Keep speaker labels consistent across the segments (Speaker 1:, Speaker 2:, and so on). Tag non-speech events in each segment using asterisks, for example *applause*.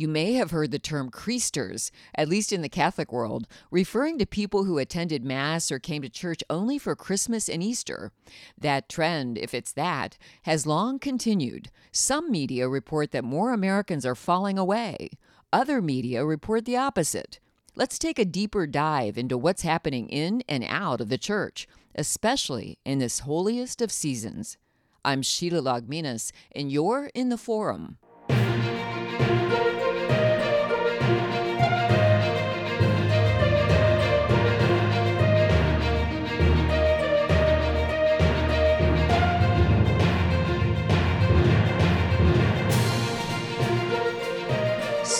Speaker 1: You may have heard the term creasters, at least in the Catholic world, referring to people who attended Mass or came to church only for Christmas and Easter. That trend, if it's that, has long continued. Some media report that more Americans are falling away, other media report the opposite. Let's take a deeper dive into what's happening in and out of the church, especially in this holiest of seasons. I'm Sheila Liaugminas, and you're in the Forum.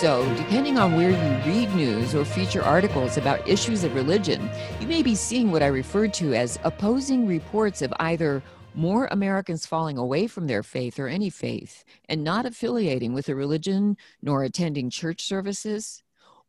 Speaker 1: So, depending on where you read news or feature articles about issues of religion, you may be seeing what I referred to as opposing reports of either more Americans falling away from their faith or any faith and not affiliating with a religion nor attending church services,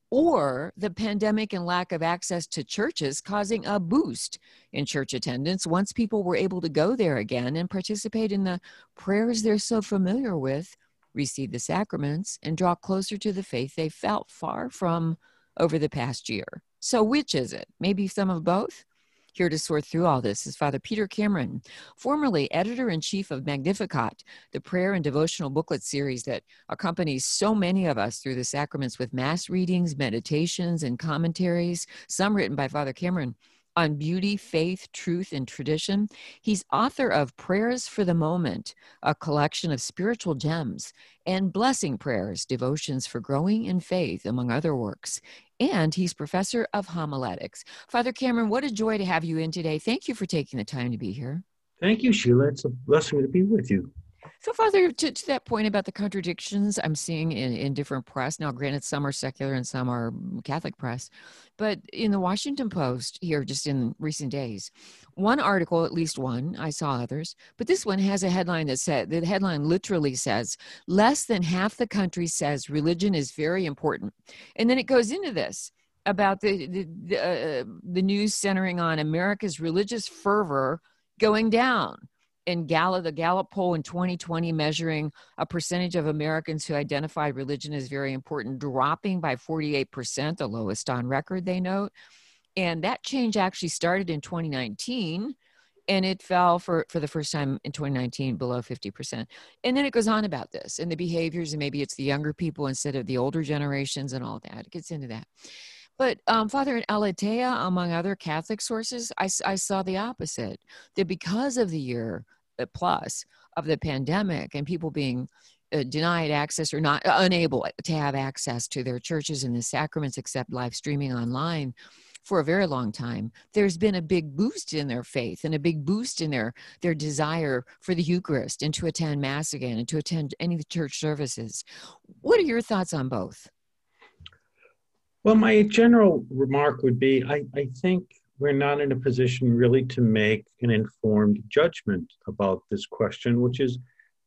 Speaker 1: or the pandemic and lack of access to churches causing a boost in church attendance once people were able to go there again and participate in the prayers they're so familiar with receive the sacraments, and draw closer to the faith they felt far from over the past year. So, which is it? Maybe some of both? Here to sort through all this is Father Peter Cameron, formerly editor in chief of Magnificat, the prayer and devotional booklet series that accompanies so many of us through the sacraments with mass readings, meditations, and commentaries, some written by Father Cameron on beauty, faith, truth, and tradition. He's author of Prayers for the Moment, a collection of spiritual gems, and Blessing Prayers, Devotions for Growing in Faith, among other works. And he's professor of homiletics. Father Cameron, what a joy to have you in today. Thank you for taking the time to be here.
Speaker 2: Thank you, Sheila. It's a blessing to be with you.
Speaker 1: So, Father, to, to, that point about the contradictions I'm seeing in, in different press, now granted, some are secular and some are Catholic press, but in the Washington Post here, just in recent days, one article, at least one, I saw others, but this one has a headline that said the headline literally says, less than half the country says religion is very important. And then it goes into this about the, the, the, uh, the news centering on America's religious fervor going down in Gallup, the Gallup poll in 2020, measuring a percentage of Americans who identified religion as very important, dropping by 48%, the lowest on record, they note. And that change actually started in 2019 and it fell for, for the first time in 2019 below 50%. And then it goes on about this and the behaviors, and maybe it's the younger people instead of the older generations and all that. It gets into that. But um, Father in Aleteia, among other Catholic sources, I, I saw the opposite. That because of the year uh, plus of the pandemic and people being uh, denied access or not uh, unable to have access to their churches and the sacraments except live streaming online for a very long time there's been a big boost in their faith and a big boost in their their desire for the eucharist and to attend mass again and to attend any of the church services what are your thoughts on both
Speaker 2: well, my general remark would be I, I think we're not in a position really to make an informed judgment about this question, which is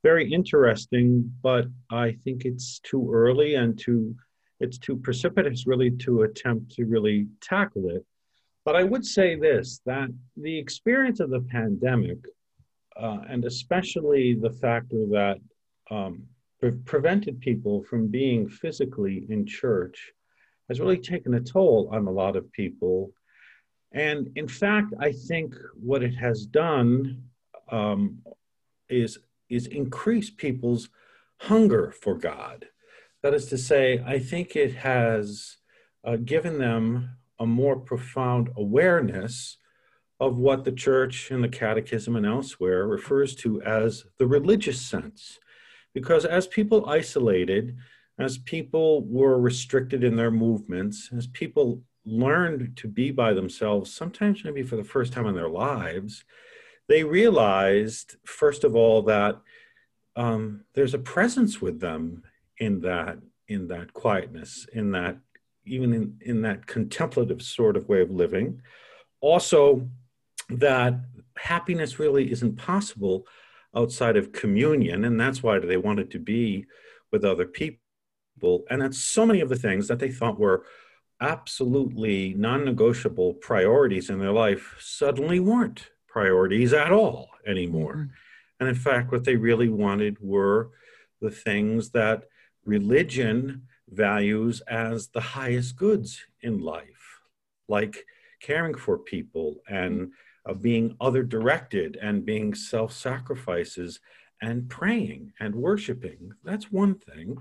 Speaker 2: very interesting, but I think it's too early and too it's too precipitous really to attempt to really tackle it. But I would say this that the experience of the pandemic, uh, and especially the factor that um, pre- prevented people from being physically in church, has really taken a toll on a lot of people. And in fact, I think what it has done um, is, is increase people's hunger for God. That is to say, I think it has uh, given them a more profound awareness of what the church and the catechism and elsewhere refers to as the religious sense. Because as people isolated, as people were restricted in their movements, as people learned to be by themselves, sometimes maybe for the first time in their lives, they realized, first of all, that um, there's a presence with them in that in that quietness, in that even in, in that contemplative sort of way of living. Also, that happiness really isn't possible outside of communion, and that's why they wanted to be with other people people. And that's so many of the things that they thought were absolutely non negotiable priorities in their life suddenly weren't priorities at all anymore. Mm-hmm. And in fact, what they really wanted were the things that religion values as the highest goods in life, like caring for people and uh, being other directed and being self sacrifices and praying and worshiping. That's one thing.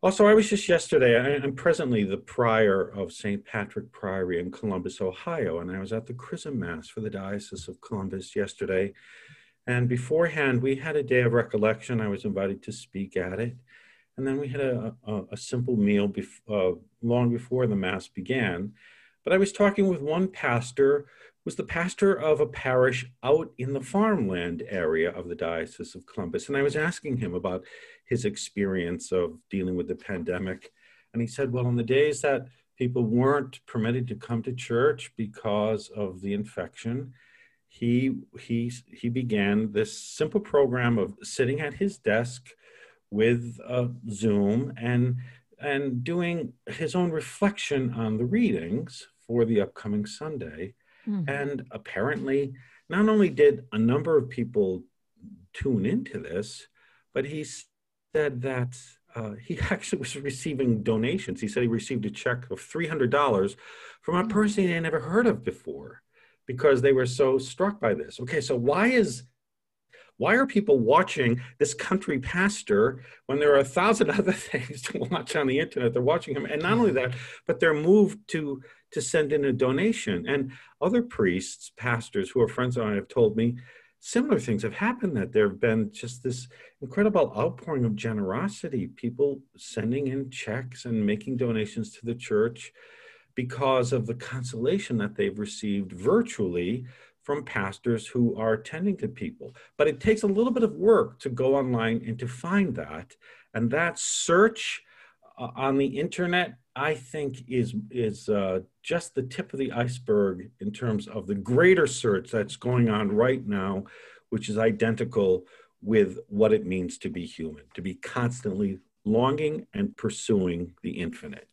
Speaker 2: Also, I was just yesterday, I, am presently the prior of St. Patrick Priory in Columbus, Ohio, and I was at the Chrism Mass for the Diocese of Columbus yesterday. And beforehand, we had a day of recollection. I was invited to speak at it. And then we had a, a, a simple meal bef- uh, long before the Mass began. But I was talking with one pastor was the pastor of a parish out in the farmland area of the Diocese of Columbus. And I was asking him about his experience of dealing with the pandemic. And he said, well, in the days that people weren't permitted to come to church because of the infection, he, he, he began this simple program of sitting at his desk with a Zoom and, and doing his own reflection on the readings for the upcoming Sunday Mm-hmm. And apparently, not only did a number of people tune into this, but he said that uh, he *laughs* actually was receiving donations. He said he received a check of $300 from a person he had never heard of before because they were so struck by this. Okay, so why is why are people watching this country pastor when there are a thousand *laughs* other things to watch on the internet? They're watching him, and not only that, but they're moved to to send in a donation. And other priests, pastors who are friends of mine have told me similar things have happened that there have been just this incredible outpouring of generosity, people sending in checks and making donations to the church because of the consolation that they've received virtually from pastors who are tending to people. But it takes a little bit of work to go online and to find that. And that search uh, on the internet I think is is uh, just the tip of the iceberg in terms of the greater search that's going on right now, which is identical with what it means to be human, to be constantly longing and pursuing the infinite.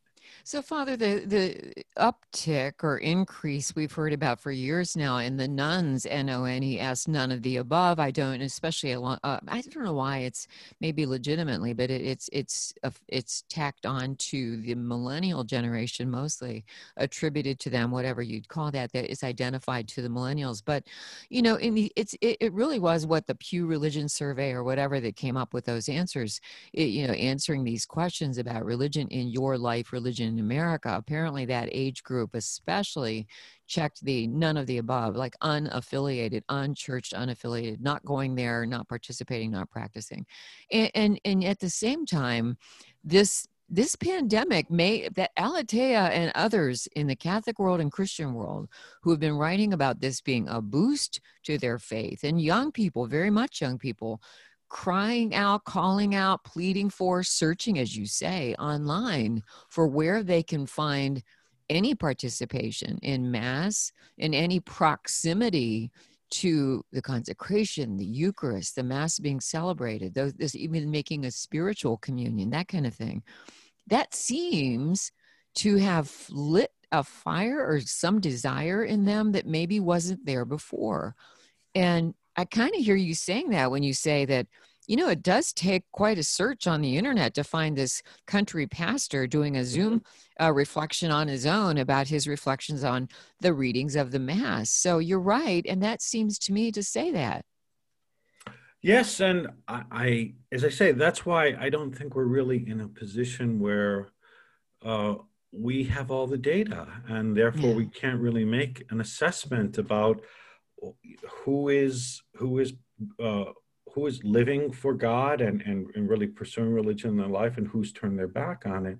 Speaker 1: So, Father, the, the uptick or increase we've heard about for years now in the nones, N O N E S, none of the above. I don't, especially, uh, I don't know why it's maybe legitimately, but it, it's it's it's tacked on to the millennial generation mostly, attributed to them, whatever you'd call that, that is identified to the millennials. But, you know, in the, it's it, it really was what the Pew Religion Survey or whatever that came up with those answers, it, you know, answering these questions about religion in your life, religion in America, apparently that age group especially checked the none of the above, like unaffiliated, unchurched, unaffiliated, not going there, not participating, not practicing. And and, and at the same time, this this pandemic may that Aleteia and others in the Catholic world and Christian world who have been writing about this being a boost to their faith and young people, very much young people, crying out, calling out, pleading for, searching, as you say, online for where they can find any participation in Mass, in any proximity to the consecration, the Eucharist, the Mass being celebrated, those, this even making a spiritual communion, that kind of thing. That seems to have lit a fire or some desire in them that maybe wasn't there before. And I kind of hear you saying that when you say that, you know, it does take quite a search on the internet to find this country pastor doing a mm-hmm. Zoom uh, reflection on his own about his reflections on the readings of the Mass. So you're right. And that seems to me to say that.
Speaker 2: Yes. And I, I as I say, that's why I don't think we're really in a position where uh, we have all the data and therefore yeah. we can't really make an assessment about who is who is uh, who is living for God and, and, and really pursuing religion in their life and who's turned their back on it.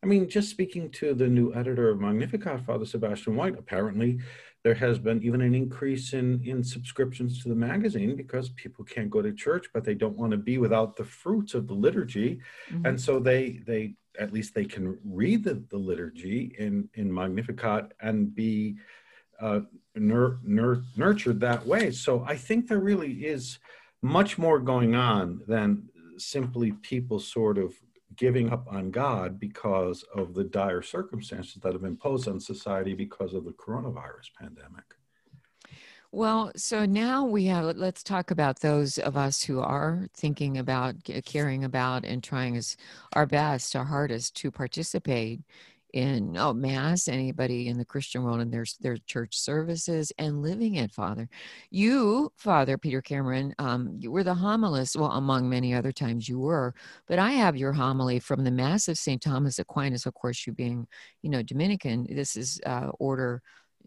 Speaker 2: I mean, just speaking to the new editor of Magnificat, Father Sebastian White, apparently there has been even an increase in, in subscriptions to the magazine because people can't go to church, but they don't want to be without the fruits of the liturgy. Mm-hmm. And so they, they, at least they can read the, the liturgy in, in Magnificat and be uh, nur- nur- nurtured that way. So I think there really is much more going on than simply people sort of giving up on God because of the dire circumstances that have imposed on society because of the coronavirus pandemic.
Speaker 1: Well, so now we have, let's talk about those of us who are thinking about, caring about, and trying as our best, our hardest to participate in oh mass anybody in the christian world and their their church services and living it father. You father peter cameron um, you were the homilist well among many other times you were but i have your homily from the mass of st thomas aquinas of course you being you know dominican this is uh, order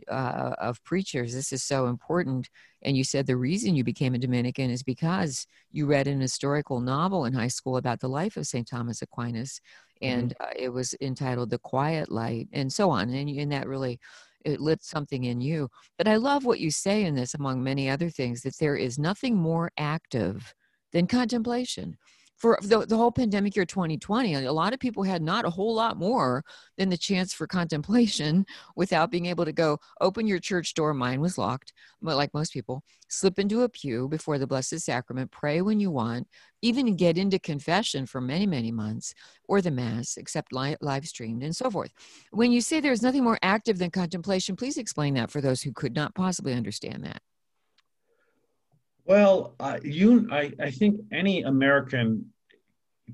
Speaker 1: uh, of preachers. This is so important. And you said the reason you became a dominican is because you read an historical novel in high school about the life of st thomas aquinas. And mm-hmm. uh, it was entitled "The Quiet Light," and so on. And, and that really it lit something in you. But I love what you say in this, among many other things, that there is nothing more active than contemplation for the, the whole pandemic year 2020 a lot of people had not a whole lot more than the chance for contemplation *laughs* without being able to go open your church door mine was locked but like most people slip into a pew before the blessed sacrament pray when you want even get into confession for many many months or the mass except li- live streamed and so forth. When you say there's nothing more active than contemplation please explain that for those who could not possibly understand that
Speaker 2: well, uh, you, I, I think any American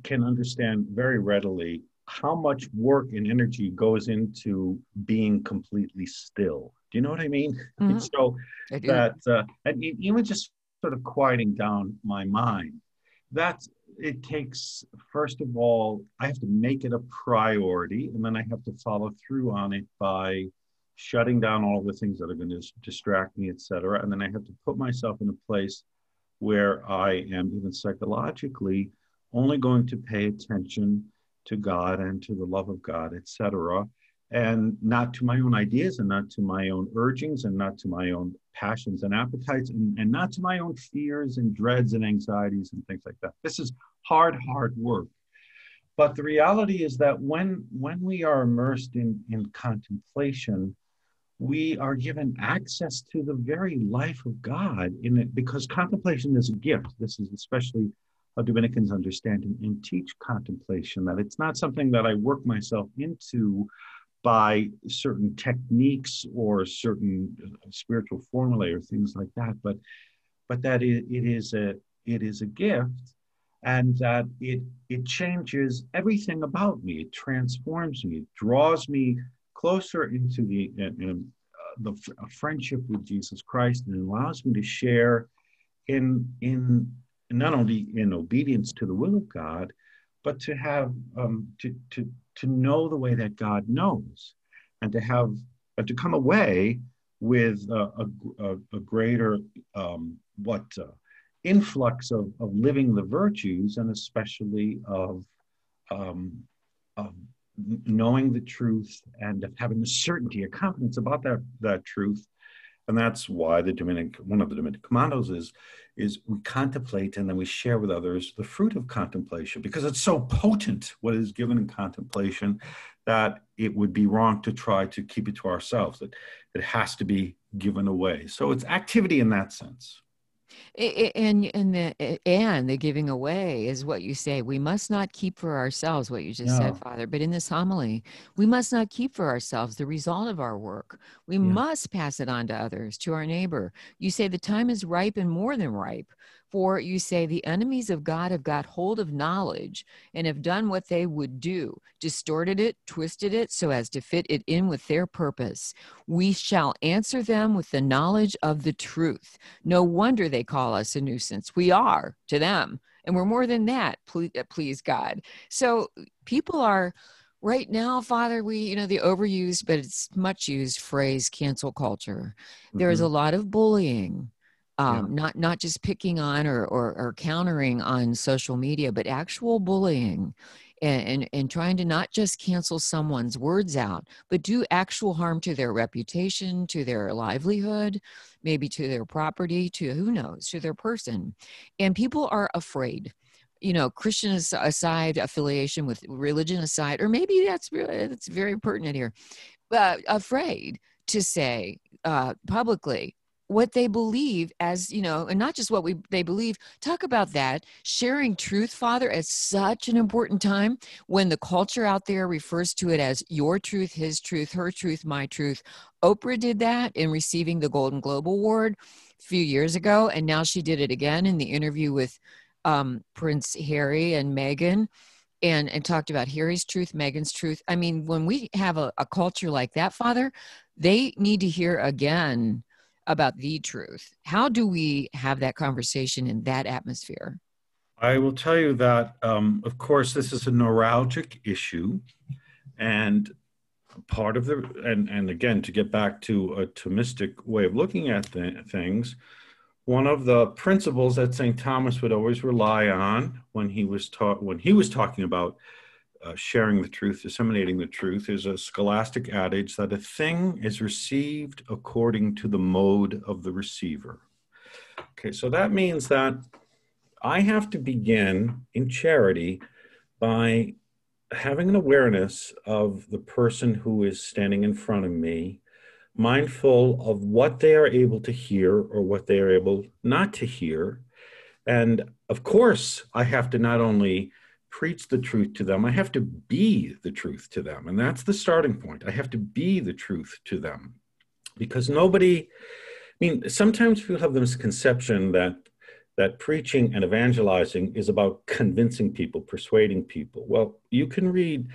Speaker 2: can understand very readily how much work and energy goes into being completely still. Do you know what I mean? Mm-hmm. so that uh, and even just sort of quieting down my mind, that it takes first of all, I have to make it a priority, and then I have to follow through on it by shutting down all the things that are going to distract me, etc. And then I have to put myself in a place where I am even psychologically only going to pay attention to God and to the love of God, etc., and not to my own ideas and not to my own urgings and not to my own passions and appetites and, and not to my own fears and dreads and anxieties and things like that. This is hard, hard work. But the reality is that when when we are immersed in, in contemplation, we are given access to the very life of God in it because contemplation is a gift. This is especially how Dominicans understand and, teach contemplation, that it's not something that I work myself into by certain techniques or certain uh, spiritual formulae or things like that, but but that it, it is a it is a gift and that it it changes everything about me it transforms me it draws me closer into the uh, the friendship with Jesus Christ and allows me to share in in not only in obedience to the will of God, but to have um, to to to know the way that God knows, and to have uh, to come away with a, a, a greater um, what uh, influx of, of living the virtues and especially of, um, of knowing the truth and having a certainty, a confidence about that, that truth. And that's why the Dominican, one of the Dominican commandos is, is we contemplate and then we share with others the fruit of contemplation because it's so potent what is given in contemplation that it would be wrong to try to keep it to ourselves, that it has to be given away. So it's activity in that sense.
Speaker 1: And and the and the giving away is what you say. We must not keep for ourselves what you just no. said, Father. But in this homily, we must not keep for ourselves the result of our work. We yeah. must pass it on to others, to our neighbor. You say the time is ripe and more than ripe for you say, the enemies of God have got hold of knowledge and have done what they would do, distorted it, twisted it so as to fit it in with their purpose. We shall answer them with the knowledge of the truth. No wonder they call us a nuisance. We are to them. And we're more than that, please, uh, please God. So people are right now father we you know the overused but it's much used phrase cancel culture mm-hmm. there is a mm-hmm. lot of bullying um, yeah. not not just picking on or, or, or countering on social media, but actual bullying, and, and and trying to not just cancel someone's words out, but do actual harm to their reputation, to their livelihood, maybe to their property, to who knows, to their person, and people are afraid you know christian aside affiliation with religion aside or maybe that's really that's very pertinent here but afraid to say uh, publicly what they believe as you know and not just what we they believe talk about that sharing truth father at such an important time when the culture out there refers to it as your truth his truth her truth my truth. Oprah did that in receiving the golden globe award a few years ago and now she did it again in the interview with um, prince harry and meghan and and talked about harry's truth meghan's truth. I mean when we have a, a culture like that father they need to hear again about the truth. How do we have that conversation in that atmosphere?
Speaker 2: I will tell you that, um, of course, this is a neuralgic issue, and part of the and and again to get back to a Thomistic way of looking at th- things, one of the principles that St. Thomas would always rely on when he was taught when he was talking about uh, sharing the truth, disseminating the truth, is a scholastic adage that a thing is received according to the mode of the receiver. Okay, so that means that I have to begin in charity by having an awareness of the person who is standing in front of me, mindful of what they are able to hear or what they are able not to hear. And of course, I have to not only preach the truth to them. I have to be the truth to them. And that's the starting point. I have to be the truth to them because nobody, I mean, sometimes people have the misconception that that preaching and evangelizing is about convincing people, persuading people. Well, you can read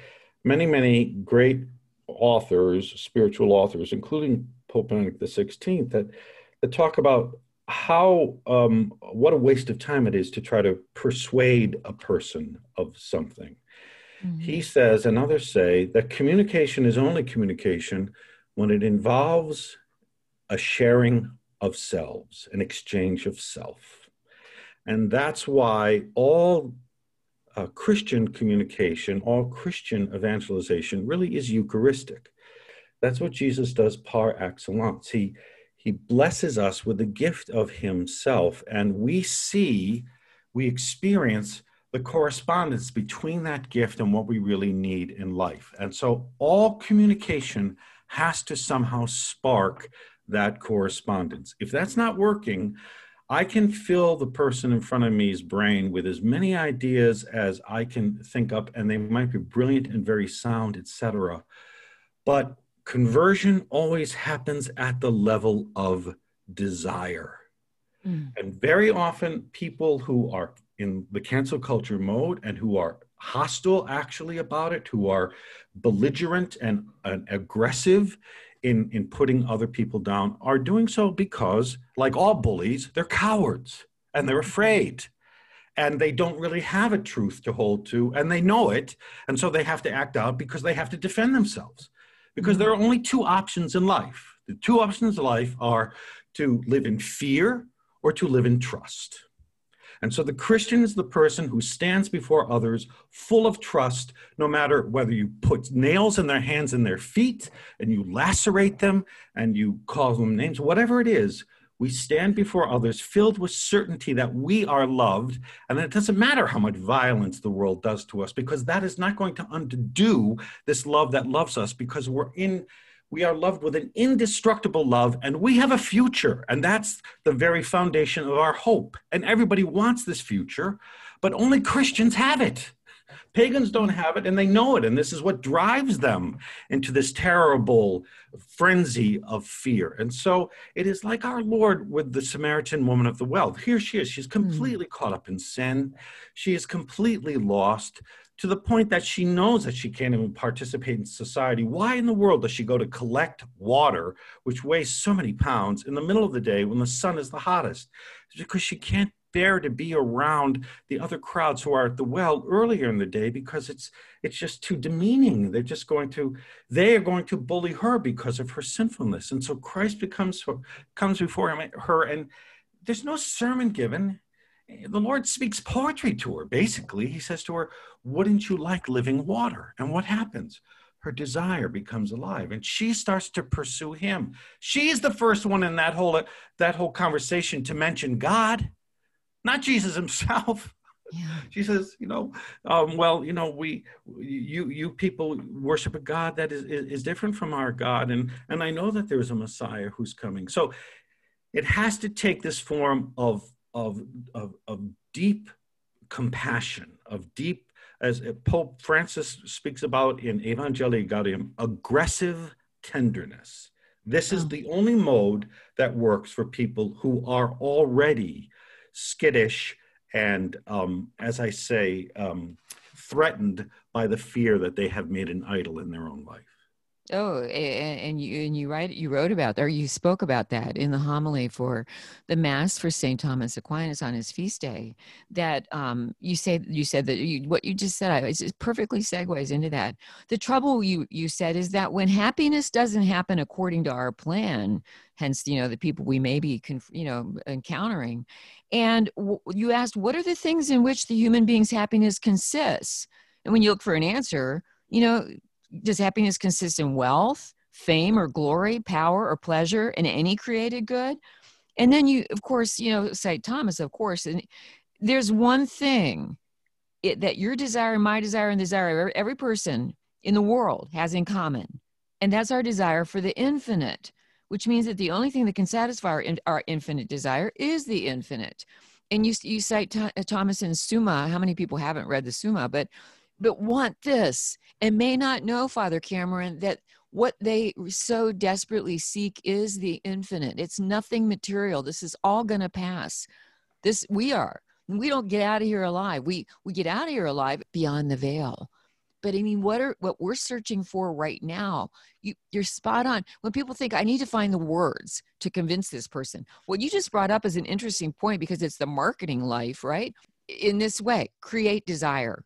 Speaker 2: many, many great authors, spiritual authors, including Pope Benedict XVI, that, that talk about how um, what a waste of time it is to try to persuade a person of something. Mm-hmm. He says, and others say, that communication is only communication when it involves a sharing of selves, an exchange of self. And that's why all uh, Christian communication, all Christian evangelization really is Eucharistic. That's what Jesus does par excellence. He he blesses us with the gift of himself and we see we experience the correspondence between that gift and what we really need in life. And so all communication has to somehow spark that correspondence. If that's not working i can fill the person in front of me's brain with as many ideas as i can think up and they might be brilliant and very sound etc but conversion always happens at the level of desire. Mm. And very often, people who are in the cancel culture mode and who are hostile actually about it, who are belligerent and, and aggressive in, in putting other people down, are doing so because, like all bullies, they're cowards and they're afraid and they don't really have a truth to hold to and they know it and so they have to act out because they have to defend themselves because there are only two options in life. The two options in life are to live in fear or to live in trust. And so the Christian is the person who stands before others full of trust, no matter whether you put nails in their hands and their feet and you lacerate them and you call them names, whatever it is, we stand before others filled with certainty that we are loved and that it doesn't matter how much violence the world does to us because that is not going to undo this love that loves us because we're in we are loved with an indestructible love and we have a future and that's the very foundation of our hope. And everybody wants this future but only christians have it Pagans don't have it and they know it. And this is what drives them into this terrible frenzy of fear. And so it is like our Lord with the Samaritan woman of the well. Here she is. She's hmm. completely mm. caught up in sin. She is completely lost to the point that she knows that she can't even participate in society. Why in the world does she go to collect water, which weighs so many pounds, in the middle of the day when the sun is the hottest? It's because she can't bear to be around the other crowds who are at the well earlier in the day because it's it's just too demeaning. They're just going to they are going to bully her because of her sinfulness. And so christ becomes comes before him, her and there's no sermon given. The lord speaks poetry to her basically. He says to her wouldn't you like living water? And what happens? Her desire becomes alive and she starts to pursue him. She's the first one in that whole that whole conversation to mention god not Jesus himself. *laughs* Yeah. She says, you know, um, well, you know, we, you, you people worship a God that is, is, is different from our God, and and I know that there is a Messiah who's coming. So, it has to take this form of, of, of, of deep compassion, of deep, as Pope Francis speaks about in Evangelii Gaudium, aggressive tenderness. This is oh. the only mode that works for people who are already skittish and, um, as I say, um, threatened by the fear that they have made an idol in their own life.
Speaker 1: Oh, and, you and you write you wrote about or you spoke about that in the homily for the mass for Saint Thomas Aquinas on his feast day. That um, you say you said that you, what you just said it perfectly segues into that. The trouble you you said is that when happiness doesn't happen according to our plan, hence you know the people we may be conf- you know encountering, and w- you asked what are the things in which the human being's happiness consists, and when you look for an answer, you know does happiness consist in wealth, fame, or glory, power, or pleasure in any created good? And then you, of course, you know, St. Thomas, of course, and there's one thing it, that your desire, my desire, and desire of every person in the world has in common, and that's our desire for the infinite, which means that the only thing that can satisfy our, our infinite desire is the infinite. And you, you cite uh, Thomas in Summa. How many people haven't read the Summa? But but want this and may not know, Father Cameron, that what they so desperately seek is the infinite. It's nothing material. This is all going to pass. This we are. We don't get out of here alive. We we get out of here alive beyond the veil. But I mean, what are what we're searching for right now? You, you're spot on. When people think I need to find the words to convince this person, what you just brought up is an interesting point because it's the marketing life, right? In this way, create desire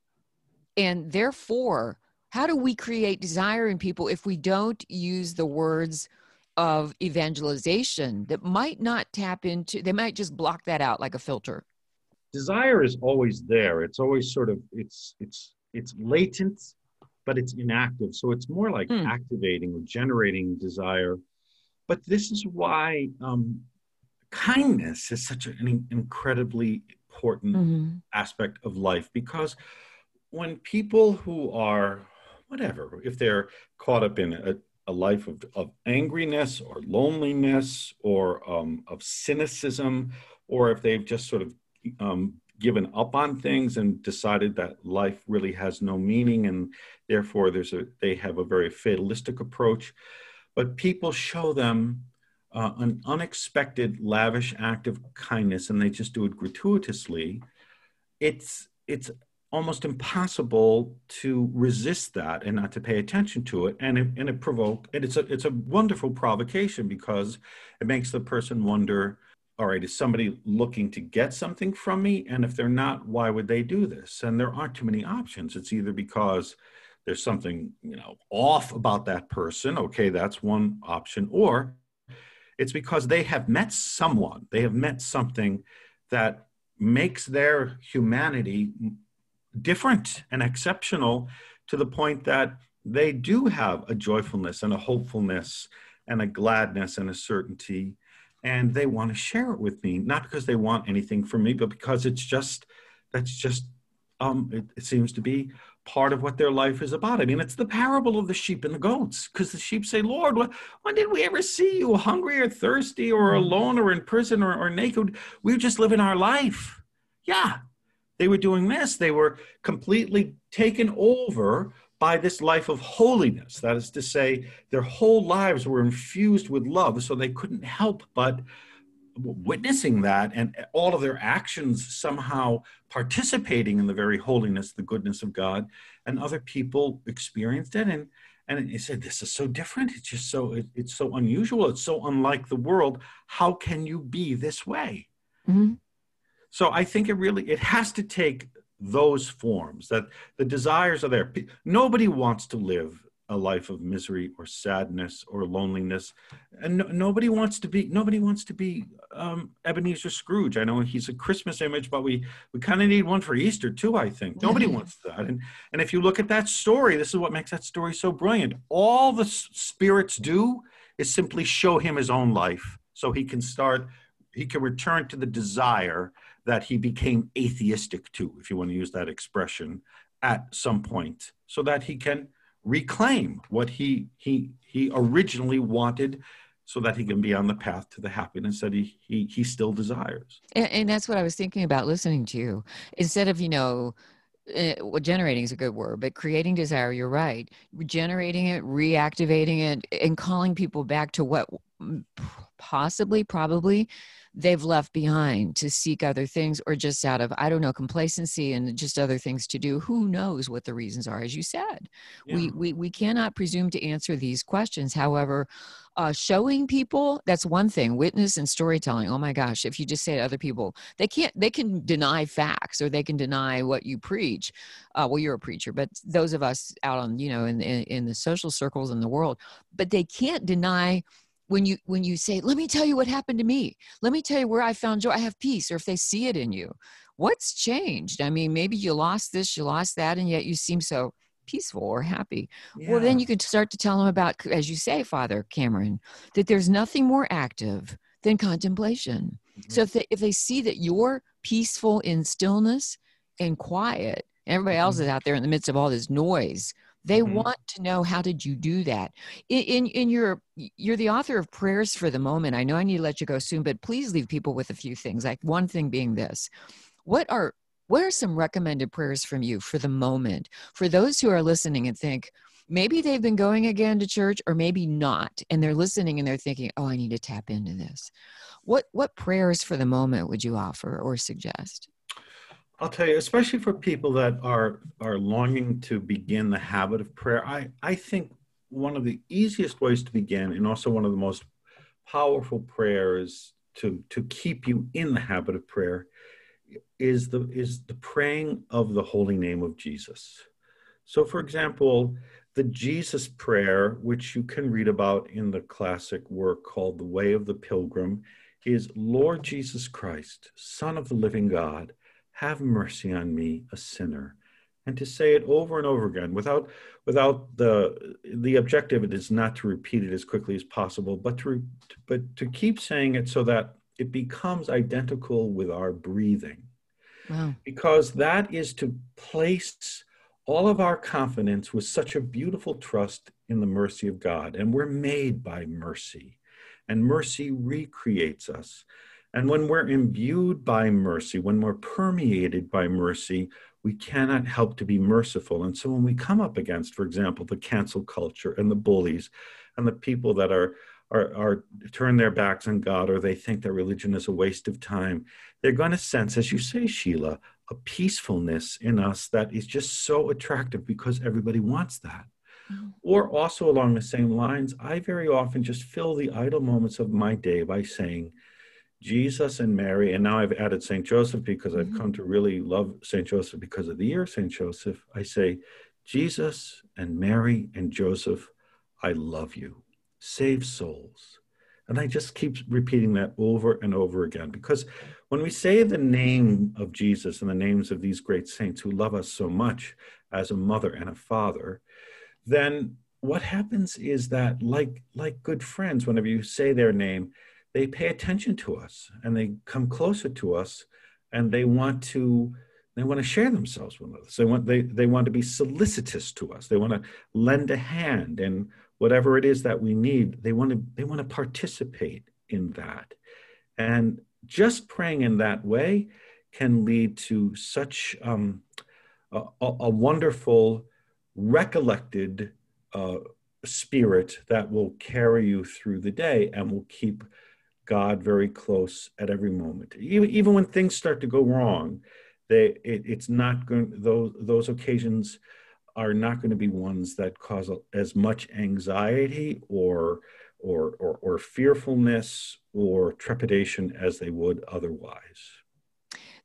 Speaker 1: and therefore, how do we create desire in people if we don't use the words of evangelization that might not tap into, they might just block that out like a filter?
Speaker 2: Desire is always there. It's always sort of, it's, it's, it's latent, but it's inactive. So it's more like mm. activating or generating desire. But this is why um, kindness is such an incredibly important mm-hmm. aspect of life because when people who are whatever, if they're caught up in a, a life of, of angriness or loneliness or um, of cynicism, or if they've just sort of um, given up on things and decided that life really has no meaning and therefore there's a they have a very fatalistic approach but people show them uh, an unexpected lavish act of kindness and they just do it gratuitously it's it's almost impossible to resist that and not to pay attention to it and it, and it provoke and it's a it's a wonderful provocation because it makes the person wonder all right is somebody looking to get something from me? And if they're not why would they do this? And there aren't too many options. It's either because there's something you know off about that person okay that's one option or it's because they have met someone. They have met something that makes their humanity different and exceptional to the point that they do have a joyfulness and a hopefulness and a gladness and a certainty. And they want to share it with me not because they want anything from me but because it's just that's just um it, it seems to be part of what their life is about. I mean it's the parable of the sheep and the goats because the sheep say lord when did we ever see you hungry or thirsty or mm. alone or in prison or, or naked? We just live in our life. Yeah they were doing this. They were completely taken over by this life of holiness. That is to say, their whole lives were infused with love, so they couldn't help but witnessing that and all of their actions somehow participating in the very holiness, the goodness of God. And other people experienced it and and he said, "This is so different. It's just so it, it's so unusual. It's so unlike the world. How can you be this way?" Mm-hmm. So I think it really it has to take those forms that the desires are there. Nobody wants to live a life of misery or sadness or loneliness, and no, nobody wants to be nobody wants to be um, Ebenezer Scrooge. I know he's a Christmas image, but we we kind of need one for Easter too. I think nobody *laughs* wants that. And and if you look at that story, this is what makes that story so brilliant. All the spirits do is simply show him his own life, so he can start. He can return to the desire that he became atheistic to, if you want to use that expression, at some point, so that he can reclaim what he he he originally wanted so that he can be on the path to the happiness that he he, he still desires.
Speaker 1: And, and that's what I was thinking about listening to you. Instead of you know uh, well, generating is a good word, but creating desire, you're right. Generating it, reactivating it, and calling people back to what possibly, probably they've left behind to seek other things or just out of i don't know complacency and just other things to do. Who knows what the reasons are as you said. Yeah. we, we we cannot presume to answer these questions. However uh, showing people that's one thing witness and storytelling. Oh my gosh if you just say to other people they can't they can deny facts or they can deny what you preach uh, well you're a preacher but those of us out on you know in, in, in the social circles in the world but they can't deny when you when you say let me tell you what happened to me let me tell you where i found joy i have peace or if they see it in you what's changed i mean maybe you lost this you lost that and yet you seem so peaceful or happy yeah. well then you can start to tell them about as you say father cameron that there's nothing more active than contemplation mm-hmm. so if they if they see that you're peaceful in stillness and quiet everybody else mm-hmm. is out there in the midst of all this noise they mm-hmm. want to know how did you do that. In, in, in your you're the author of prayers for the moment. I know I need to let you go soon, but please leave people with a few things. Like one thing being this: what are what are some recommended prayers from you for the moment for those who are listening and think maybe they've been going again to church or maybe not and they're listening and they're thinking oh i need to tap into this what what prayers for the moment would you offer or suggest
Speaker 2: I'll tell you, especially for people that are are longing to begin the habit of prayer, I, I think one of the easiest ways to begin, and also one of the most powerful prayers to to keep you in the habit of prayer, is the is the praying of the holy name of Jesus. So, for example, the Jesus prayer, which you can read about in the classic work called The Way of the Pilgrim, is Lord Jesus Christ, Son of the living God have mercy on me, a sinner. And to say it over and over again without, without the, the objective it is not to repeat it as quickly as possible, but to, but to keep saying it so that it becomes identical with our breathing. Wow. Because that is to place all of our confidence with such a beautiful trust in the mercy of God. And we're made by mercy, and mercy recreates us. And when we're imbued by mercy, when we're permeated by mercy, we cannot help to be merciful. And so when we come up against, for example, the cancel culture and the bullies and the people that are are, are turn their backs on God or they think that religion is a waste of time, they're going to sense, as you say, Sheila, a peacefulness in us that is just so attractive because everybody wants that. Mm-hmm. Or also along the same lines, I very often just fill the idle moments of my day by saying, Jesus and Mary, and now I've added St. Joseph because I've mm-hmm. come to really love St. Joseph because of the year St. Joseph. I say, Jesus and Mary and Joseph, I love you. Save souls. And I just keep repeating that over and over again because when we say the name of Jesus and the names of these great saints who love us so much as a mother and a father, then what happens is that, like, like good friends, whenever you say their name, they pay attention to us and they come closer to us and they want to they want to share themselves with us. They want they, they want to be solicitous to us. They want to lend a hand and whatever it is that we need they want to they want to participate in that. And just praying in that way can lead to such um, a, a, wonderful recollected uh, spirit that will carry you through the day and will keep God very close at every moment. Even, even when things start to go wrong, they, it, it's not going, those, those occasions are not going to be ones that cause as much anxiety or, or, or, or fearfulness or trepidation as they would otherwise.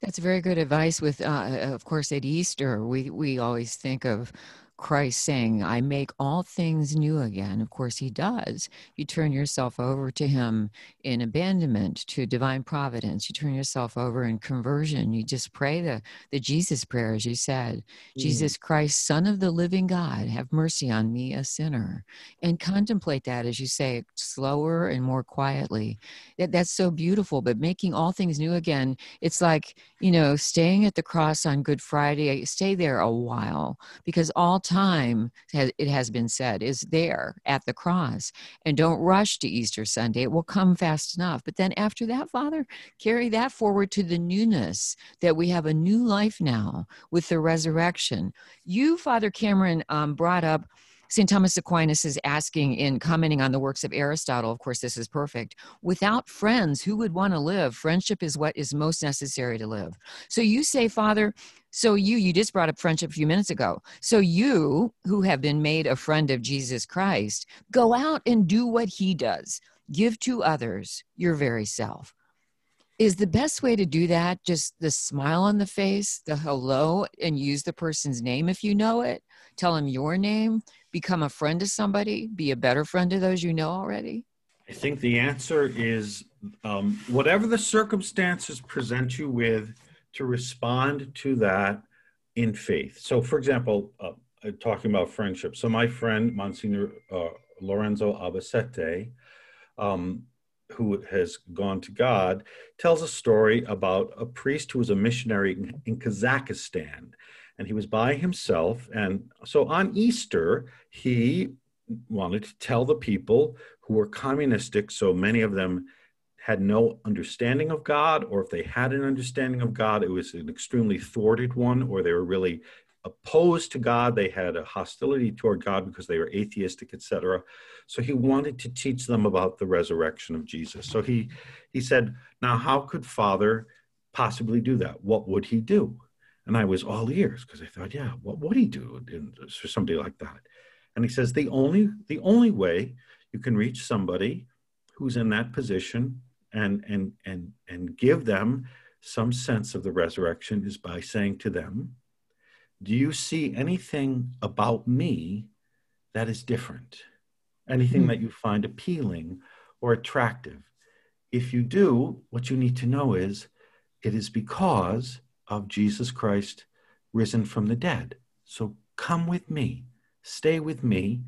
Speaker 1: That's very good advice. With, uh, of course, at Easter, we we always think of Christ saying, I make all things new again. Of course, he does. You turn yourself over to him in abandonment to divine providence. You turn yourself over in conversion. You just pray the, the Jesus prayer, as you said mm. Jesus Christ, Son of the living God, have mercy on me, a sinner. And contemplate that, as you say, slower and more quietly. That, that's so beautiful. But making all things new again, it's like, you know, staying at the cross on Good Friday, stay there a while because all time, it has been said, is there at the cross. And don't rush to Easter Sunday. It will come fast enough. But then after that, Father, carry that forward to the newness that we have a new life now with the resurrection. You, Father Cameron, um, brought up St. Thomas Aquinas is asking in commenting on the works of Aristotle, of course, this is perfect. Without friends, who would want to live? Friendship is what is most necessary to live. So you say, Father, so you, you just brought up friendship a few minutes ago. So you, who have been made a friend of Jesus Christ, go out and do what he does. Give to others your very self is the best way to do that just the smile on the face the hello and use the person's name if you know it tell them your name become a friend to somebody be a better friend to those you know already
Speaker 2: i think the answer is um, whatever the circumstances present you with to respond to that in faith so for example uh, uh talking about friendship so my friend monsignor uh, lorenzo albacete um, who has gone to God, tells a story about a priest who was a missionary in, in Kazakhstan. And he was by himself. And so on Easter, he wanted to tell the people who were communistic, so many of them had no understanding of God, or if they had an understanding of God, it was an extremely thwarted one, or they were really opposed to God. They had a hostility toward God because they were atheistic, etc. So he wanted to teach them about the resurrection of Jesus. So he he said, "Now, how could Father possibly do that? What would he do?" And I was all ears because I thought, "Yeah, what would he do for somebody like that?" And he says, "The only the only way you can reach somebody who's in that position and and and and give them some sense of the resurrection is by saying to them." do you see anything about me that is different? Anything mm-hmm. that you find appealing or attractive? If you do, what you need to know is it is because of Jesus Christ risen from the dead. So come with me, stay with me,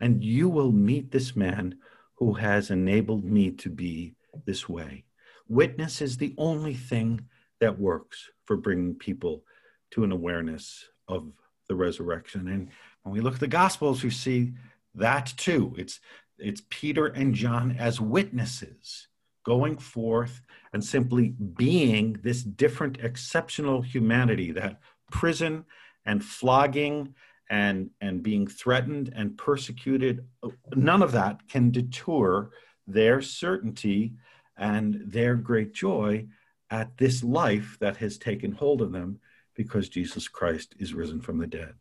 Speaker 2: and you will meet this man who has enabled me to be this way. Witness is the only thing that works for bringing people to an awareness of the resurrection. And when we look at the Gospels, we see that too. It's it's Peter and John as witnesses going forth and simply being this different exceptional humanity that prison and flogging and and being threatened and persecuted none of that can deter their certainty and their great joy at this life that has taken hold of them because Jesus Christ is risen from the dead.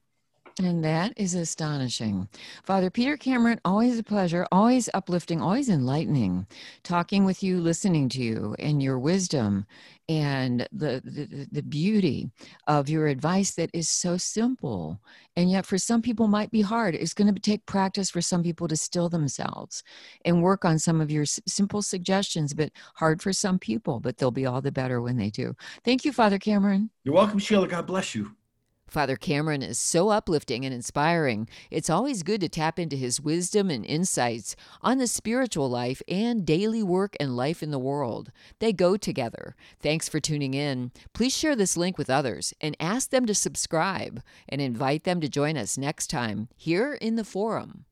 Speaker 1: And that is astonishing. Father Peter Cameron, always a pleasure, always uplifting, always enlightening, talking with you, listening to you, and your wisdom and the, the, the beauty of your advice that is so simple. And yet, for some people, might be hard. It's going to take practice for some people to still themselves and work on some of your simple suggestions, but hard for some people, but they'll be all the better when they do. Thank you, Father Cameron.
Speaker 2: You're welcome, Sheila. God bless you.
Speaker 1: Father Cameron is so uplifting and inspiring. It's always good to tap into his wisdom and insights on the spiritual life and daily work and life in the world. They go together. Thanks for tuning in. Please share this link with others and ask them to subscribe and invite them to join us next time here in the forum.